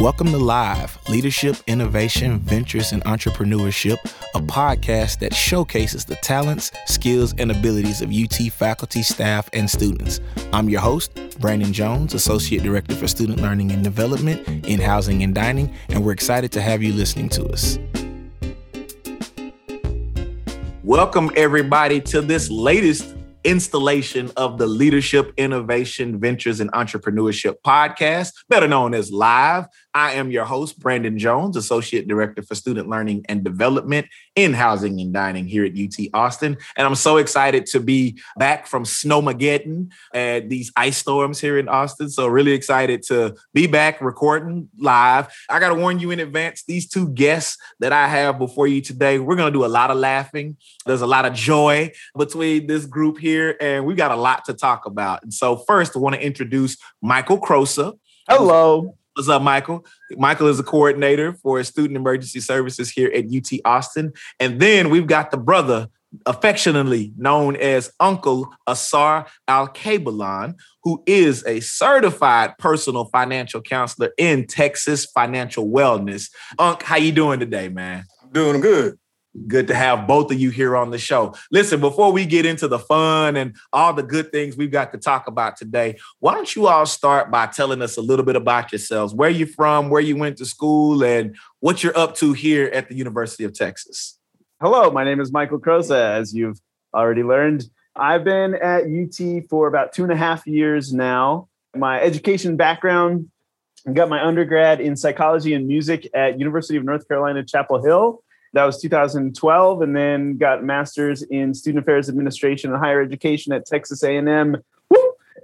Welcome to Live Leadership, Innovation, Ventures, and Entrepreneurship, a podcast that showcases the talents, skills, and abilities of UT faculty, staff, and students. I'm your host, Brandon Jones, Associate Director for Student Learning and Development in Housing and Dining, and we're excited to have you listening to us. Welcome, everybody, to this latest installation of the Leadership, Innovation, Ventures, and Entrepreneurship podcast, better known as Live. I am your host, Brandon Jones, Associate Director for Student Learning and Development in Housing and Dining here at UT Austin. And I'm so excited to be back from Snowmageddon and these ice storms here in Austin. So, really excited to be back recording live. I got to warn you in advance, these two guests that I have before you today, we're going to do a lot of laughing. There's a lot of joy between this group here, and we got a lot to talk about. And so, first, I want to introduce Michael Crosa. Hello. What's up, Michael? Michael is a coordinator for student emergency services here at UT Austin. And then we've got the brother, affectionately known as Uncle Asar Al Kabalan, who is a certified personal financial counselor in Texas Financial Wellness. Unc, how you doing today, man? Doing good. Good to have both of you here on the show. Listen, before we get into the fun and all the good things we've got to talk about today, why don't you all start by telling us a little bit about yourselves, where you're from, where you went to school, and what you're up to here at the University of Texas? Hello, my name is Michael Crosa, as you've already learned. I've been at UT for about two and a half years now. My education background, I got my undergrad in psychology and music at University of North Carolina, Chapel Hill that was 2012 and then got master's in student affairs administration and higher education at texas a&m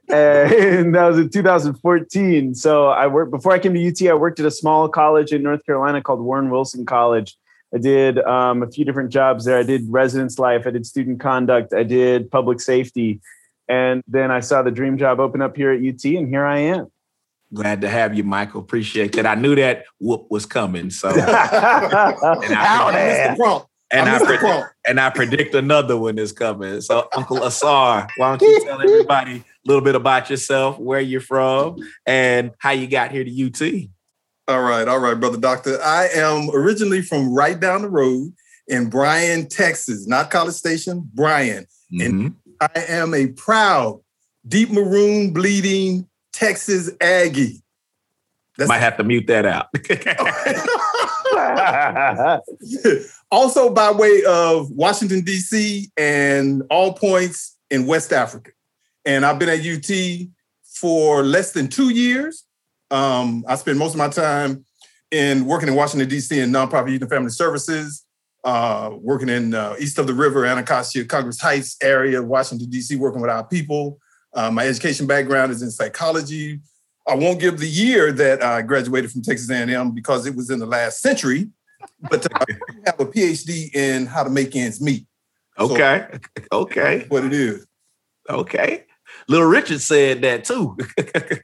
and that was in 2014 so i worked before i came to ut i worked at a small college in north carolina called warren wilson college. I did um, a few different jobs there. I did residence life. I did student conduct. I did public safety. And then i saw the dream job open up here at ut and here i am Glad to have you, Michael. Appreciate that. I knew that whoop was coming. So, and I, predict, and, I, predict, and I predict another one is coming. So, Uncle Asar, why don't you tell everybody a little bit about yourself, where you're from, and how you got here to UT? All right, all right, brother doctor. I am originally from right down the road in Bryan, Texas, not College Station, Bryan. Mm-hmm. And I am a proud deep maroon bleeding Texas Aggie. That's Might have to mute that out. also, by way of Washington, D.C., and all points in West Africa. And I've been at UT for less than two years. Um, I spend most of my time in working in Washington, D.C. in nonprofit youth and family services, uh, working in uh, east of the river, Anacostia, Congress Heights area, Washington, D.C., working with our people. Uh, my education background is in psychology. I won't give the year that I graduated from Texas A&M because it was in the last century, but I have a PhD in how to make ends meet. Okay. So okay. What it is. Okay. Little Richard said that too.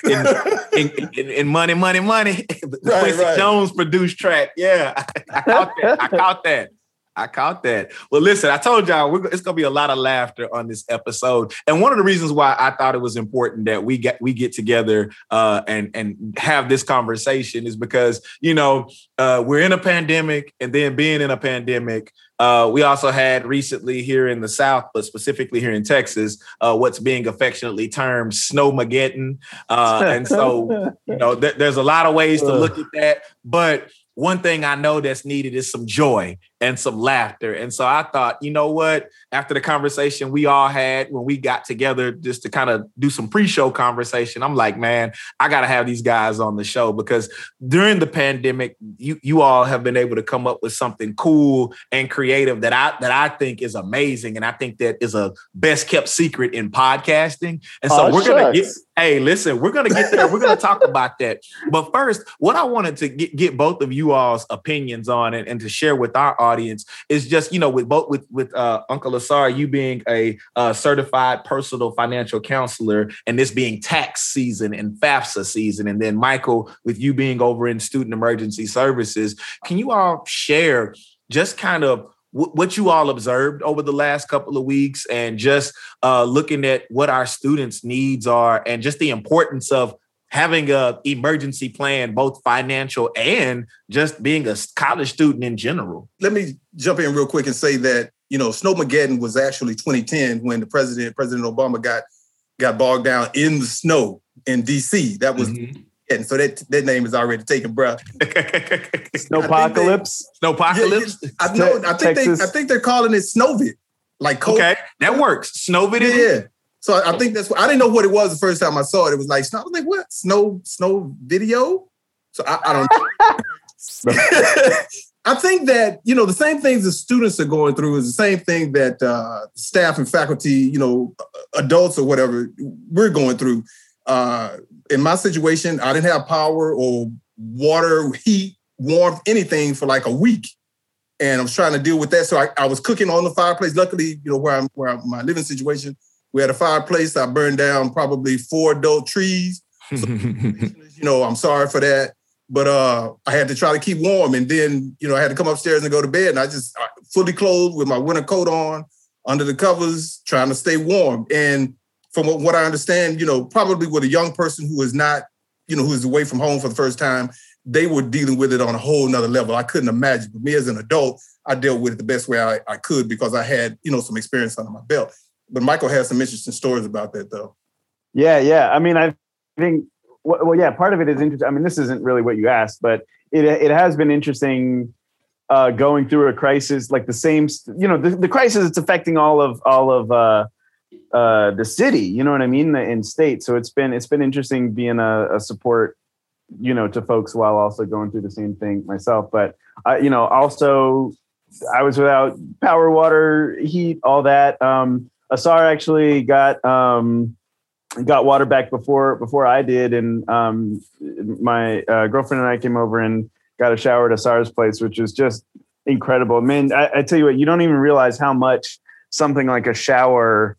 in, in, in, in, Money, Money, Money. The right, Quincy right. Jones produced track. Yeah. I caught that. I caught that. I caught that. Well, listen, I told y'all it's going to be a lot of laughter on this episode, and one of the reasons why I thought it was important that we get we get together uh, and and have this conversation is because you know uh, we're in a pandemic, and then being in a pandemic, uh, we also had recently here in the South, but specifically here in Texas, uh, what's being affectionately termed snowmageddon. Uh, and so, you know, th- there's a lot of ways to look at that. But one thing I know that's needed is some joy and some laughter. And so I thought, you know what? After the conversation we all had when we got together just to kind of do some pre-show conversation, I'm like, man, I got to have these guys on the show because during the pandemic, you you all have been able to come up with something cool and creative that I that I think is amazing, and I think that is a best kept secret in podcasting. And so oh, we're shucks. gonna get. Hey, listen, we're gonna get there. We're gonna talk about that. But first, what I wanted to get, get both of you all's opinions on it and to share with our audience audience is just you know with both with with uh, Uncle Asar, you being a uh, certified personal financial counselor, and this being tax season and FAFSA season, and then Michael with you being over in student emergency services. Can you all share just kind of what you all observed over the last couple of weeks and just uh, looking at what our students needs are and just the importance of having a emergency plan, both financial and just being a college student in general. Let me jump in real quick and say that you know Snowmageddon was actually 2010 when the president President Obama got got bogged down in the snow in D.C. That was. Mm-hmm. And so that that name is already taken breath. Snowpocalypse. Snowpocalypse. Yeah, I know. I think Texas. they. I think they're calling it Snowvid. Like COVID. okay, that works. Snowvid. Yeah. So I, I, think that's. What I didn't know what it was the first time I saw it. It was like snow. I was like, what? Snow? Snow video? So I, I don't. I think that you know the same things the students are going through is the same thing that uh, staff and faculty, you know, adults or whatever we're going through. Uh, in my situation, I didn't have power or water, heat, warmth, anything for like a week, and I was trying to deal with that. So I, I was cooking on the fireplace. Luckily, you know where I'm, where I'm, my living situation, we had a fireplace. I burned down probably four adult trees. So, you know, I'm sorry for that. But uh, I had to try to keep warm, and then you know I had to come upstairs and go to bed. And I just fully clothed with my winter coat on, under the covers, trying to stay warm. And from what I understand, you know, probably with a young person who is not, you know, who is away from home for the first time, they were dealing with it on a whole nother level. I couldn't imagine. But me as an adult, I dealt with it the best way I, I could because I had, you know, some experience under my belt. But Michael has some interesting stories about that, though. Yeah, yeah. I mean, I think well, yeah, part of it is interesting. I mean, this isn't really what you asked, but it it has been interesting uh, going through a crisis like the same. You know, the, the crisis it's affecting all of all of uh, uh, the city. You know what I mean? The, In state. So it's been it's been interesting being a, a support, you know, to folks while also going through the same thing myself. But uh, you know, also I was without power, water, heat, all that. Um, Asar actually got. Um, got water back before before I did, and um, my uh, girlfriend and I came over and got a shower at Asar's place, which was just incredible. Man, I, I, tell you what, you don't even realize how much something like a shower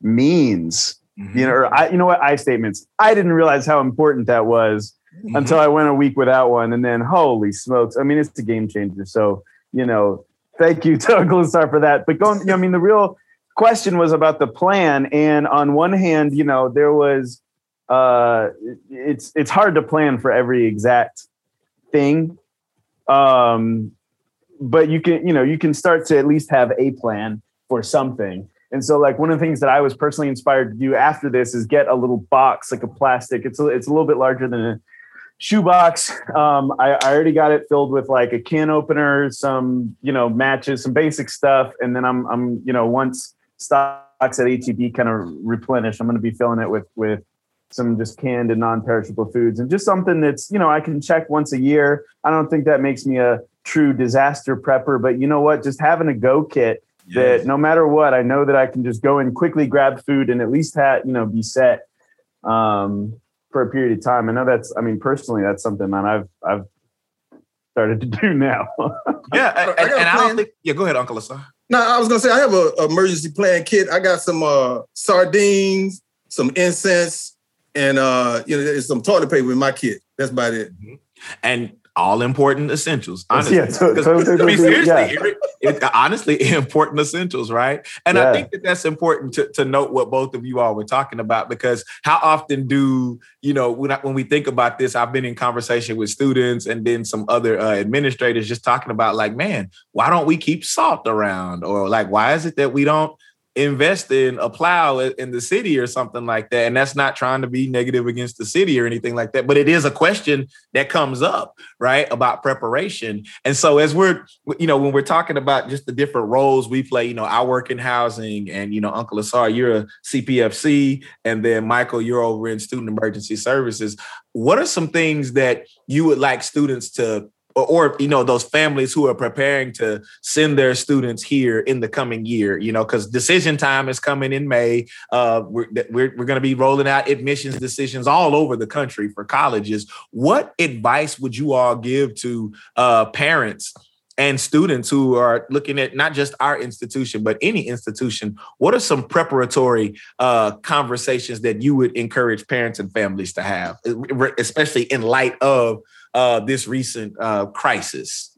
means. Mm-hmm. You know, or I, you know what? I statements. I didn't realize how important that was mm-hmm. until I went a week without one, and then holy smokes! I mean, it's a game changer. So you know, thank you to Uncle Asar for that. But going, you know, I mean, the real question was about the plan and on one hand you know there was uh it's it's hard to plan for every exact thing. Um but you can you know you can start to at least have a plan for something. And so like one of the things that i was personally inspired to do after this is get a little box like a plastic. It's a, it's a little bit larger than a shoebox. Um I, I already got it filled with like a can opener some you know matches some basic stuff. And then i'm i'm you know once stocks at HEB kind of replenish, I'm going to be filling it with with some just canned and non-perishable foods and just something that's you know I can check once a year. I don't think that makes me a true disaster prepper, but you know what? Just having a go kit yes. that no matter what, I know that I can just go and quickly grab food and at least have you know be set um, for a period of time. I know that's I mean personally that's something that I've I've started to do now. yeah, and, and I don't think yeah. Go ahead, Uncle Asar. No, I was gonna say I have an emergency plan kit. I got some uh, sardines, some incense, and uh, you know, some toilet paper in my kit. That's about it. Mm-hmm. And all important essentials. Honestly, yeah, so, so, I mean, seriously, yeah. it, it, honestly, important essentials, right? And yeah. I think that that's important to, to note what both of you all were talking about because how often do you know when I, when we think about this? I've been in conversation with students and then some other uh, administrators just talking about like, man, why don't we keep salt around, or like, why is it that we don't invest in a plow in the city or something like that. And that's not trying to be negative against the city or anything like that, but it is a question that comes up, right, about preparation. And so as we're, you know, when we're talking about just the different roles we play, you know, I work in housing and, you know, Uncle Asar, you're a CPFC, and then Michael, you're over in student emergency services. What are some things that you would like students to or, you know those families who are preparing to send their students here in the coming year you know because decision time is coming in may. Uh, we're, we're, we're going to be rolling out admissions decisions all over the country for colleges. What advice would you all give to uh, parents and students who are looking at not just our institution but any institution? What are some preparatory uh, conversations that you would encourage parents and families to have especially in light of uh, this recent uh, crisis,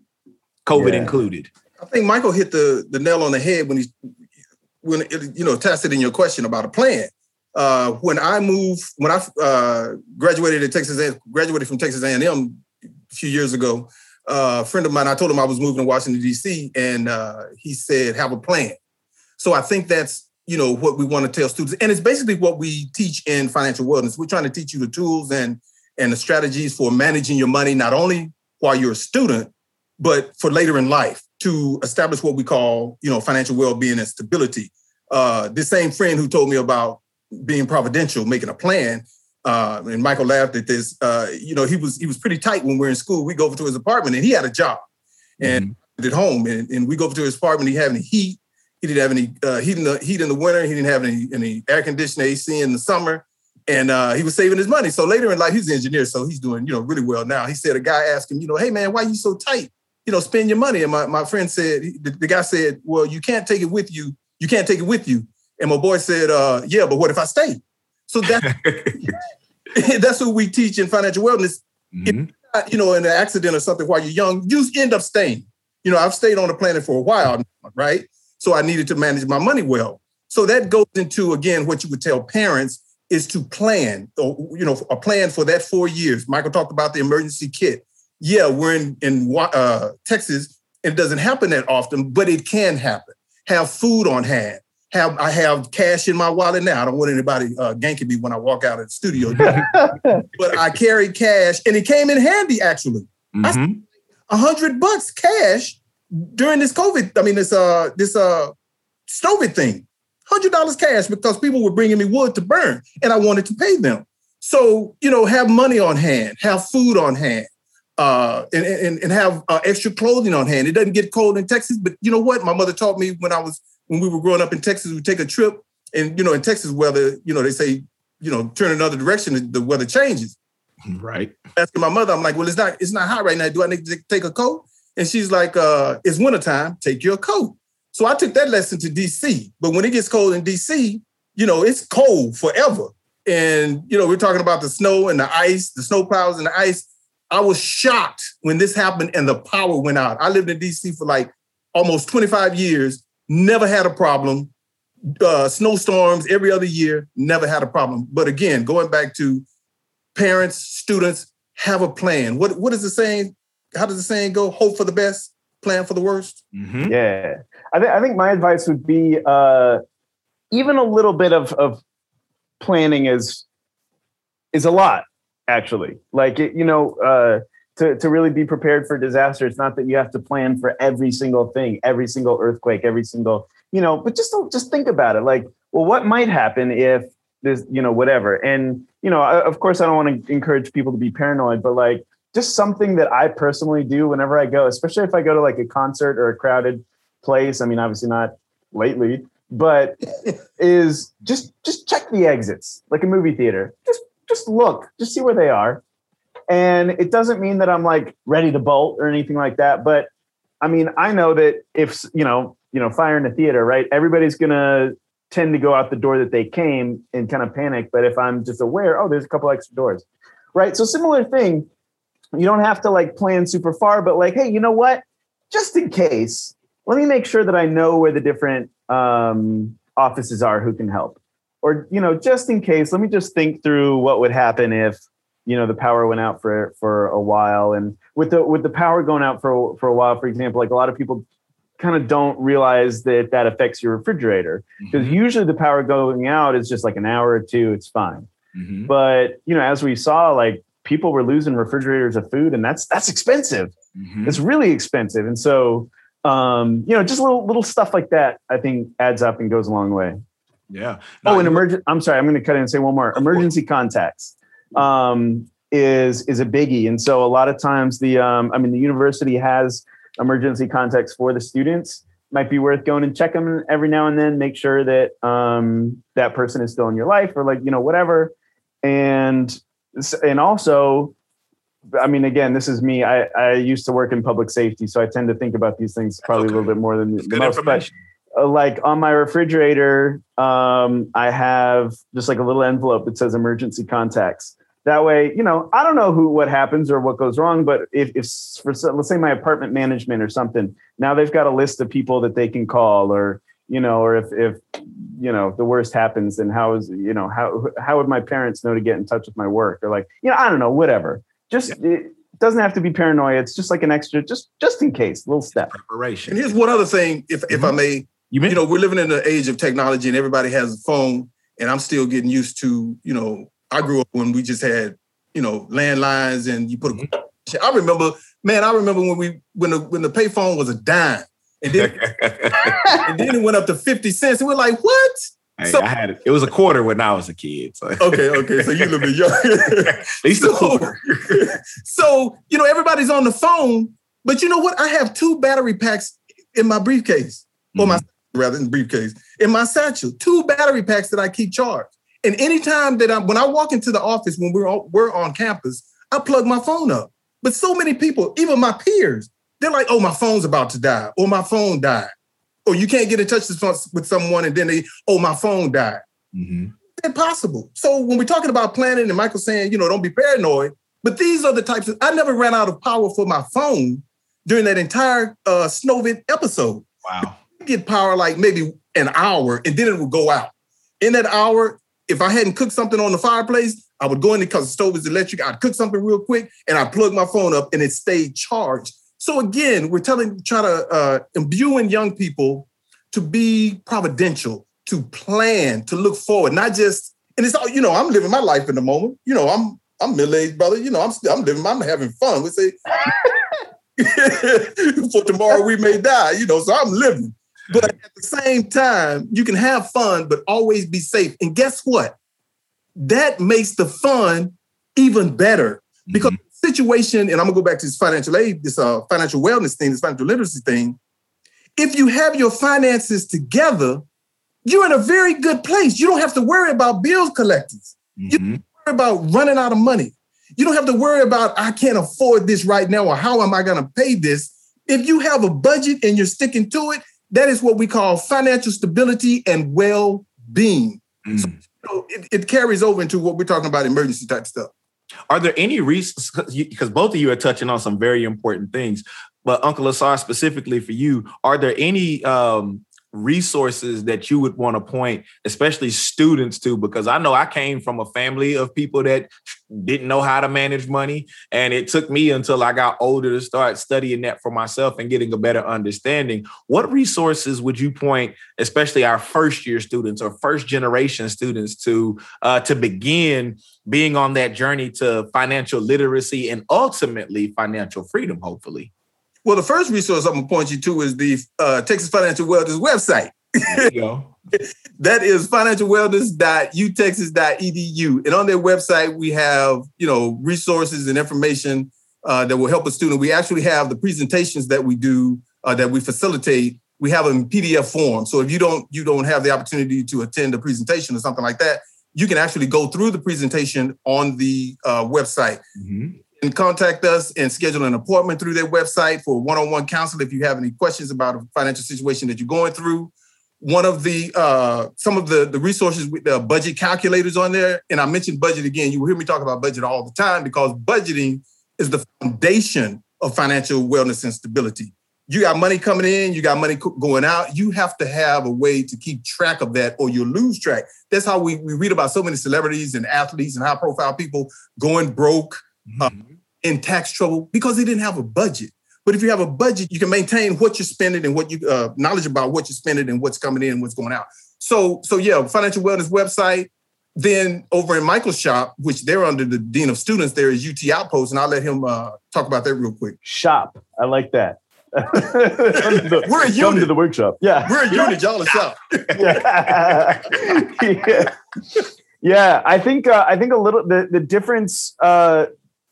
COVID yeah. included. I think Michael hit the the nail on the head when he when it, you know tested in your question about a plan. uh, when I moved, when I uh, graduated at Texas, graduated from Texas A&M a few years ago, uh, a friend of mine, I told him I was moving to Washington D.C., and uh, he said, "Have a plan." So I think that's you know what we want to tell students, and it's basically what we teach in financial wellness. We're trying to teach you the tools and and the strategies for managing your money, not only while you're a student, but for later in life to establish what we call you know financial well-being and stability. Uh, this same friend who told me about being providential, making a plan, uh, and Michael laughed at this. Uh, you know, he was he was pretty tight when we were in school. We go over to his apartment, and he had a job, and mm-hmm. at home, and, and we go over to his apartment. He had any heat. He didn't have any uh, heat in the heat in the winter. He didn't have any any air conditioning, AC in the summer, and uh, he was saving his money. So later in life, he's an engineer, so he's doing you know really well now. He said a guy asked him, you know, hey man, why are you so tight? You know, spend your money. And my, my friend said, the, the guy said, well, you can't take it with you. You can't take it with you. And my boy said, uh, yeah, but what if I stay? So that's that's what we teach in financial wellness. Mm-hmm. If, you know, in an accident or something while you're young, you end up staying. You know, I've stayed on the planet for a while, right? So I needed to manage my money well. So that goes into again what you would tell parents is to plan, or, you know, a plan for that four years. Michael talked about the emergency kit. Yeah, we're in in uh, Texas. It doesn't happen that often, but it can happen. Have food on hand have I have cash in my wallet now. I don't want anybody uh, ganking me when I walk out of the studio. but I carry cash, and it came in handy actually. Mm-hmm. A hundred bucks cash during this COVID. I mean, this uh this uh COVID thing. Hundred dollars cash because people were bringing me wood to burn, and I wanted to pay them. So you know, have money on hand, have food on hand. Uh, and, and, and have uh, extra clothing on hand. It doesn't get cold in Texas, but you know what? My mother taught me when I was when we were growing up in Texas, we take a trip, and you know, in Texas weather, you know, they say, you know, turn another direction, the weather changes. Right. Asking my mother, I'm like, well, it's not, it's not hot right now. Do I need to take a coat? And she's like, uh, it's wintertime, take your coat. So I took that lesson to DC. But when it gets cold in DC, you know, it's cold forever. And, you know, we're talking about the snow and the ice, the snow plows and the ice. I was shocked when this happened and the power went out. I lived in DC for like almost 25 years never had a problem. Uh, snowstorms every other year, never had a problem. But again, going back to parents, students, have a plan. What what is the saying? How does the saying go? Hope for the best, plan for the worst. Mm-hmm. Yeah, I, th- I think my advice would be uh, even a little bit of of planning is is a lot actually. Like it, you know, uh, to, to really be prepared for disaster. It's not that you have to plan for every single thing, every single earthquake, every single, you know, but just just think about it. Like, well, what might happen if this, you know, whatever. And, you know, of course I don't want to encourage people to be paranoid, but like just something that I personally do whenever I go, especially if I go to like a concert or a crowded place. I mean, obviously not lately, but is just just check the exits like a movie theater. Just just look, just see where they are and it doesn't mean that I'm like ready to bolt or anything like that. But I mean, I know that if, you know, you know, fire in the theater, right? Everybody's going to tend to go out the door that they came and kind of panic. But if I'm just aware, oh, there's a couple extra doors, right? So similar thing. You don't have to like plan super far, but like, hey, you know what? Just in case, let me make sure that I know where the different um, offices are who can help. Or, you know, just in case, let me just think through what would happen if you know the power went out for for a while and with the with the power going out for for a while for example like a lot of people kind of don't realize that that affects your refrigerator because mm-hmm. usually the power going out is just like an hour or two it's fine mm-hmm. but you know as we saw like people were losing refrigerators of food and that's that's expensive mm-hmm. it's really expensive and so um you know just little little stuff like that i think adds up and goes a long way yeah oh and emergent i'm sorry i'm going to cut in and say one more emergency contacts um, is is a biggie. And so a lot of times the um, I mean the university has emergency contacts for the students. Might be worth going and check them every now and then. Make sure that um, that person is still in your life or like you know whatever. And and also, I mean, again, this is me. I, I used to work in public safety, so I tend to think about these things probably okay. a little bit more than the most. But uh, like on my refrigerator, um, I have just like a little envelope that says emergency contacts. That way, you know, I don't know who what happens or what goes wrong, but if, if for let's say my apartment management or something, now they've got a list of people that they can call, or you know, or if if you know the worst happens, then how is you know how how would my parents know to get in touch with my work? Or like, you know, I don't know, whatever. Just yeah. it doesn't have to be paranoia. It's just like an extra, just just in case, little step. Preparation. And here's one other thing, if mm-hmm. if I mm-hmm. may, you, you know, we're living in an age of technology, and everybody has a phone, and I'm still getting used to, you know, I grew up when we just had, you know, landlines, and you put a. Mm-hmm. I remember, man, I remember when we when the when the payphone was a dime. And then, and then it went up to 50 cents. And we're like, what? So, I had it. It was a quarter when I was a kid. So. Okay, okay. So you a little bit young. At least so, a quarter. so, you know, everybody's on the phone, but you know what? I have two battery packs in my briefcase. Mm-hmm. Or my rather in briefcase. In my satchel, two battery packs that I keep charged. And anytime that I'm when I walk into the office when we're on, we're on campus, I plug my phone up. But so many people, even my peers, they're like, oh, my phone's about to die, or my phone died. Or you can't get in touch with someone and then they, oh, my phone died. Mm-hmm. Impossible. So when we're talking about planning and Michael saying, you know, don't be paranoid, but these are the types of, I never ran out of power for my phone during that entire uh, Snowvent episode. Wow. get power like maybe an hour and then it would go out. In that hour, if I hadn't cooked something on the fireplace, I would go in because the stove is electric. I'd cook something real quick and I'd plug my phone up and it stayed charged so again, we're telling, try to uh, imbuing young people to be providential, to plan, to look forward, not just. And it's all you know. I'm living my life in the moment. You know, I'm I'm middle aged brother. You know, I'm still I'm living. I'm having fun. We say for tomorrow we may die. You know, so I'm living. But at the same time, you can have fun, but always be safe. And guess what? That makes the fun even better because mm-hmm situation, and I'm gonna go back to this financial aid, this uh, financial wellness thing, this financial literacy thing. If you have your finances together, you're in a very good place. You don't have to worry about bills collectors. Mm-hmm. You don't worry about running out of money. You don't have to worry about I can't afford this right now or how am I going to pay this. If you have a budget and you're sticking to it, that is what we call financial stability and well-being. Mm. So, it, it carries over into what we're talking about emergency type stuff. Are there any reasons? Because both of you are touching on some very important things, but Uncle Asar specifically for you, are there any um, resources that you would want to point, especially students to? Because I know I came from a family of people that didn't know how to manage money. And it took me until I got older to start studying that for myself and getting a better understanding. What resources would you point, especially our first year students or first generation students, to uh, to begin being on that journey to financial literacy and ultimately financial freedom, hopefully? Well, the first resource I'm gonna point you to is the uh, Texas Financial Wellness website. Go. that is financialwellness.utexas.edu. And on their website, we have, you know, resources and information uh, that will help a student. We actually have the presentations that we do, uh, that we facilitate. We have them in PDF form. So if you don't you don't have the opportunity to attend a presentation or something like that, you can actually go through the presentation on the uh, website. Mm-hmm and contact us and schedule an appointment through their website for one-on-one counsel if you have any questions about a financial situation that you're going through. One of the uh, some of the the resources with the budget calculators on there, and I mentioned budget again. You will hear me talk about budget all the time because budgeting is the foundation of financial wellness and stability. You got money coming in, you got money going out. You have to have a way to keep track of that, or you'll lose track. That's how we, we read about so many celebrities and athletes and high profile people going broke mm-hmm. uh, in tax trouble because they didn't have a budget. But if you have a budget, you can maintain what you're spending and what you uh, knowledge about what you're spending and what's coming in and what's going out. So, so yeah, financial wellness website. Then over in Michael's shop, which they're under the dean of students, there is UT Outpost, and I'll let him uh, talk about that real quick. Shop, I like that. the, we're a unit. Come to the workshop. Yeah, we're a unit. Y'all a shop. yeah. yeah. yeah, I think uh, I think a little the the difference uh,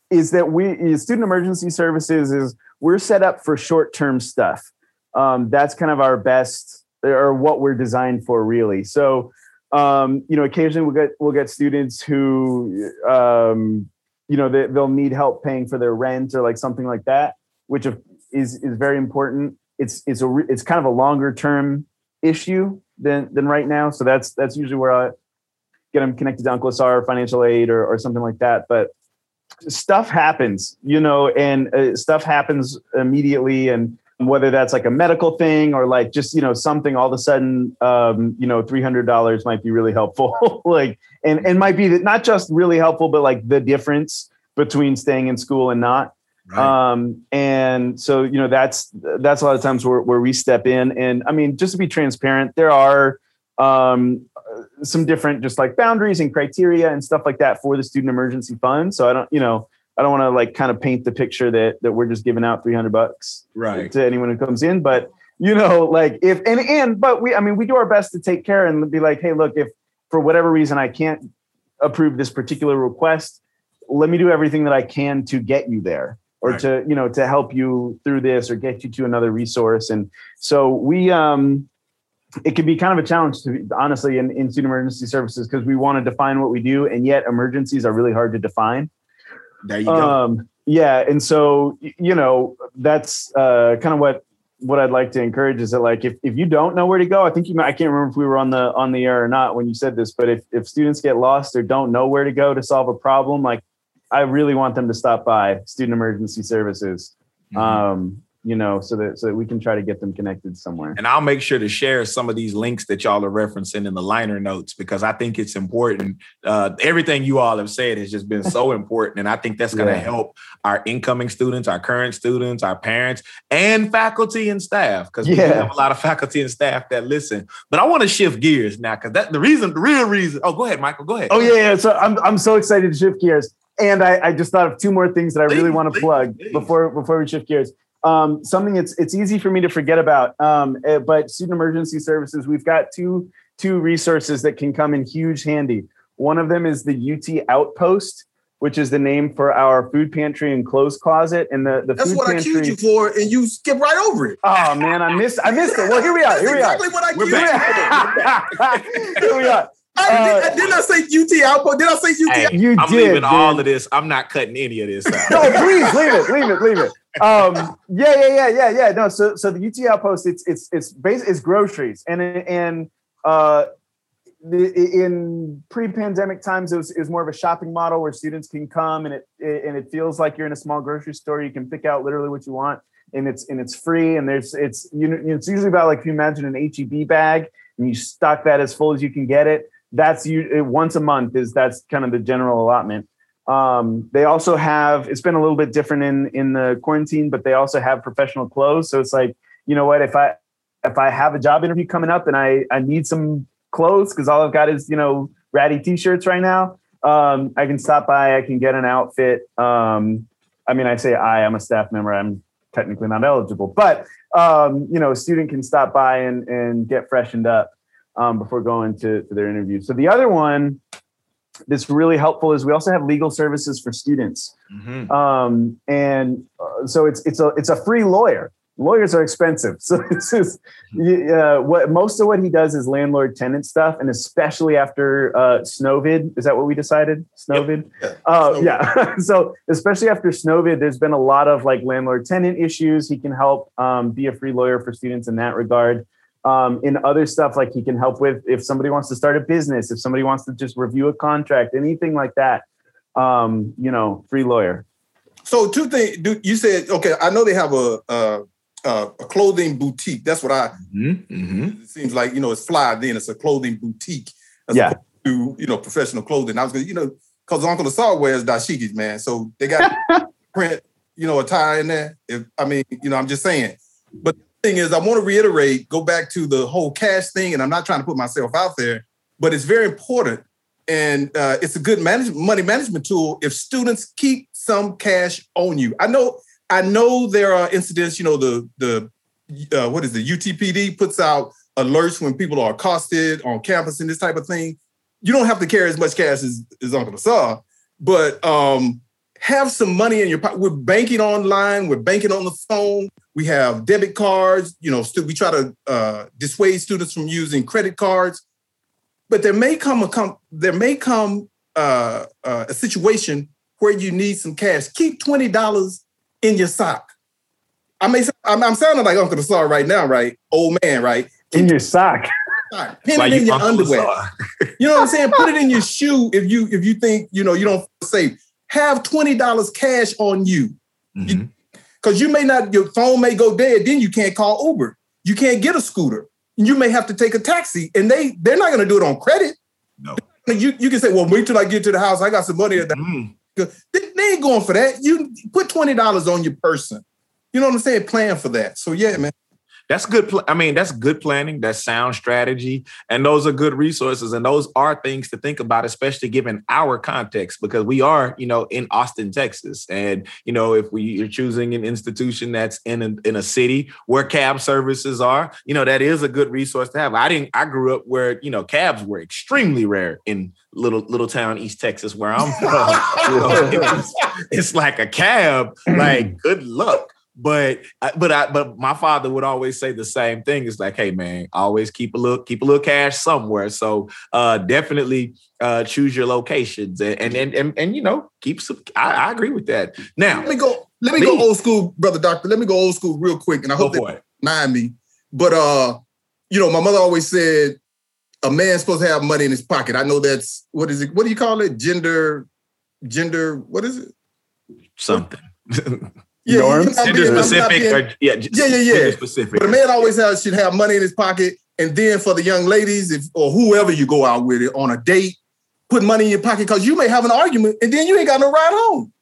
is that we student emergency services is we're set up for short term stuff. Um, that's kind of our best or what we're designed for, really. So, um, you know, occasionally we'll get we'll get students who, um, you know, they, they'll need help paying for their rent or like something like that, which is is very important. It's it's a it's kind of a longer term issue than than right now. So that's that's usually where I get them connected to Uncle Asar financial aid or, or something like that. But stuff happens, you know, and uh, stuff happens immediately. And whether that's like a medical thing or like just you know something all of a sudden um, you know $300 might be really helpful like and and might be not just really helpful but like the difference between staying in school and not right. um, and so you know that's that's a lot of times where, where we step in and i mean just to be transparent there are um, some different just like boundaries and criteria and stuff like that for the student emergency fund. So i don't you know I don't want to like kind of paint the picture that that we're just giving out 300 bucks right. to anyone who comes in. But you know like if and and but we I mean we do our best to take care and be like hey look if for whatever reason I can't approve this particular request let me do everything that I can to get you there or right. to you know to help you through this or get you to another resource. And so we um it can be kind of a challenge to honestly in, in student emergency services because we want to define what we do and yet emergencies are really hard to define there you go. Um, yeah, and so you know that's uh, kind of what what I'd like to encourage is that like if, if you don't know where to go, I think you might, I can't remember if we were on the on the air or not when you said this, but if if students get lost or don't know where to go to solve a problem, like I really want them to stop by student emergency services. Mm-hmm. Um, you know, so that so that we can try to get them connected somewhere. And I'll make sure to share some of these links that y'all are referencing in the liner notes because I think it's important. Uh, everything you all have said has just been so important, and I think that's going to yeah. help our incoming students, our current students, our parents, and faculty and staff because we have a lot of faculty and staff that listen. But I want to shift gears now because that the reason, the real reason. Oh, go ahead, Michael. Go ahead. Oh yeah, yeah. So I'm I'm so excited to shift gears. And I, I just thought of two more things that I really want to plug please. before before we shift gears um, something it's it's easy for me to forget about. Um, eh, but student emergency services, we've got two two resources that can come in huge handy. One of them is the UT Outpost, which is the name for our food pantry and clothes closet. And the, the that's food what pantry, I queued you for, and you skip right over it. Oh man, I missed I missed it. Well, here we are. Here we are exactly are. what I queued here we are. I, uh, did, I say UT output? Did I say UT? Hey, you I'm did, leaving all of this. I'm not cutting any of this out. no, please leave it, leave it, leave it. Um, yeah, yeah, yeah, yeah, yeah. No, so so the UT outpost, it's it's it's base it's groceries, and and uh, the, in pre-pandemic times, it was, it was more of a shopping model where students can come and it, it and it feels like you're in a small grocery store. You can pick out literally what you want, and it's and it's free. And there's it's you know it's usually about like if you imagine an HEB bag and you stock that as full as you can get it that's you once a month is that's kind of the general allotment. Um, they also have it's been a little bit different in in the quarantine, but they also have professional clothes. So it's like you know what if I if I have a job interview coming up and I I need some clothes because all I've got is you know ratty t-shirts right now. Um, I can stop by. I can get an outfit. Um, I mean, I say I. I'm a staff member. I'm technically not eligible, but um, you know, a student can stop by and and get freshened up um, before going to, to their interview. So the other one that's really helpful is we also have legal services for students, mm-hmm. um, and uh, so it's it's a it's a free lawyer. Lawyers are expensive, so this is uh, what most of what he does is landlord tenant stuff, and especially after uh, Snowvid. Is that what we decided? Snowvid. Yep. Uh, yeah. so especially after Snowvid, there's been a lot of like landlord tenant issues. He can help um, be a free lawyer for students in that regard um, in other stuff like he can help with if somebody wants to start a business if somebody wants to just review a contract anything like that. Um, you know free lawyer. So two things you said okay i know they have a, a, a clothing boutique. That's what i mm-hmm. mm-hmm. it seems like you know it's fly then. It's a clothing boutique yeah. to you know professional clothing. I was gonna you know because uncle asar wears dashikis man. So they got print you know a tie in there. If i mean you know i'm just saying. But thing is, I want to reiterate, go back to the whole cash thing, and I'm not trying to put myself out there, but it's very important, and uh, it's a good management money management tool if students keep some cash on you. I know, I know there are incidents. You know, the the uh, what is the UTPD puts out alerts when people are accosted on campus and this type of thing. You don't have to carry as much cash as, as Uncle Asar, but um, have some money in your pocket. We're banking online. We're banking on the phone. We have debit cards. You know, we try to uh, dissuade students from using credit cards. But there may come a come there may come uh, uh, a situation where you need some cash. Keep twenty dollars in your sock. I may I'm, I'm sounding like Uncle Asar right now, right? Old man, right? Keep in your sock. Pin it in your underwear. you know what I'm saying? Put it in your shoe if you if you think you know you don't feel safe have $20 cash on you. Mm-hmm. you Because you may not, your phone may go dead, then you can't call Uber. You can't get a scooter. You may have to take a taxi, and they they're not going to do it on credit. No. You you can say, well, wait till I get to the house. I got some money at the. Mm. They, they ain't going for that. You put twenty dollars on your person. You know what I'm saying? Plan for that. So yeah, man. That's good. Pl- I mean, that's good planning. That's sound strategy, and those are good resources, and those are things to think about, especially given our context, because we are, you know, in Austin, Texas, and you know, if we are choosing an institution that's in a, in a city where cab services are, you know, that is a good resource to have. I didn't. I grew up where you know cabs were extremely rare in little little town East Texas where I'm from. you know, it's, it's like a cab. Like, good luck. But but I but my father would always say the same thing. It's like, hey man, always keep a little keep a little cash somewhere. So uh, definitely uh, choose your locations and and and and, and you know keep some. I, I, agree with that. Now let me go. Let me go old school, brother doctor. Let me go old school real quick, and I hope they mind me. But uh, you know, my mother always said a man's supposed to have money in his pocket. I know that's what is it? What do you call it? Gender, gender. What is it? Something. Yeah, norms? Gender specific being, or yeah, yeah, yeah, yeah. Specific. But a man always has should have money in his pocket, and then for the young ladies, if or whoever you go out with it on a date, put money in your pocket because you may have an argument, and then you ain't got no ride home.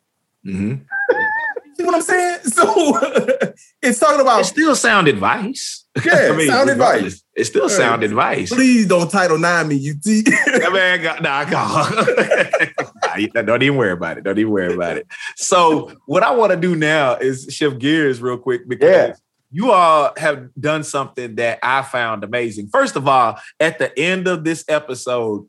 Mm-hmm. See what I'm saying? So it's talking about it's still sound advice. Yeah, I mean, sound advice. It's still sound advice. Please don't title nine me, you see. man, got, nah, I nah, don't even worry about it. Don't even worry about it. So what I want to do now is shift gears real quick because yeah. you all have done something that I found amazing. First of all, at the end of this episode,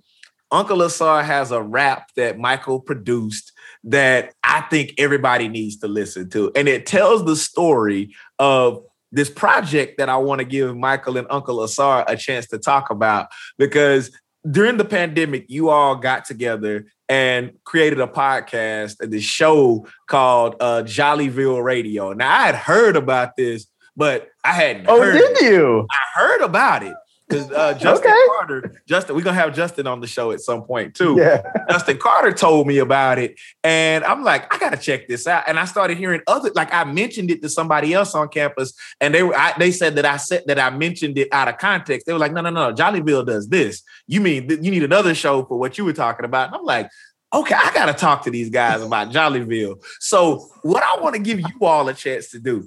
Uncle Asar has a rap that Michael produced that I think everybody needs to listen to. And it tells the story of this project that I want to give Michael and Uncle Asar a chance to talk about because during the pandemic, you all got together and created a podcast and this show called uh, Jollyville Radio. Now I had heard about this, but I hadn't. Oh, did it. you? I heard about it because uh, Justin okay. Carter, Justin, we're gonna have Justin on the show at some point too. Yeah. Justin Carter told me about it, and I'm like, I gotta check this out. And I started hearing other, like I mentioned it to somebody else on campus, and they were, I, they said that I said that I mentioned it out of context. They were like, No, no, no, Jollyville does this. You mean you need another show for what you were talking about? And I'm like. Okay, I gotta talk to these guys about Jollyville. So, what I want to give you all a chance to do,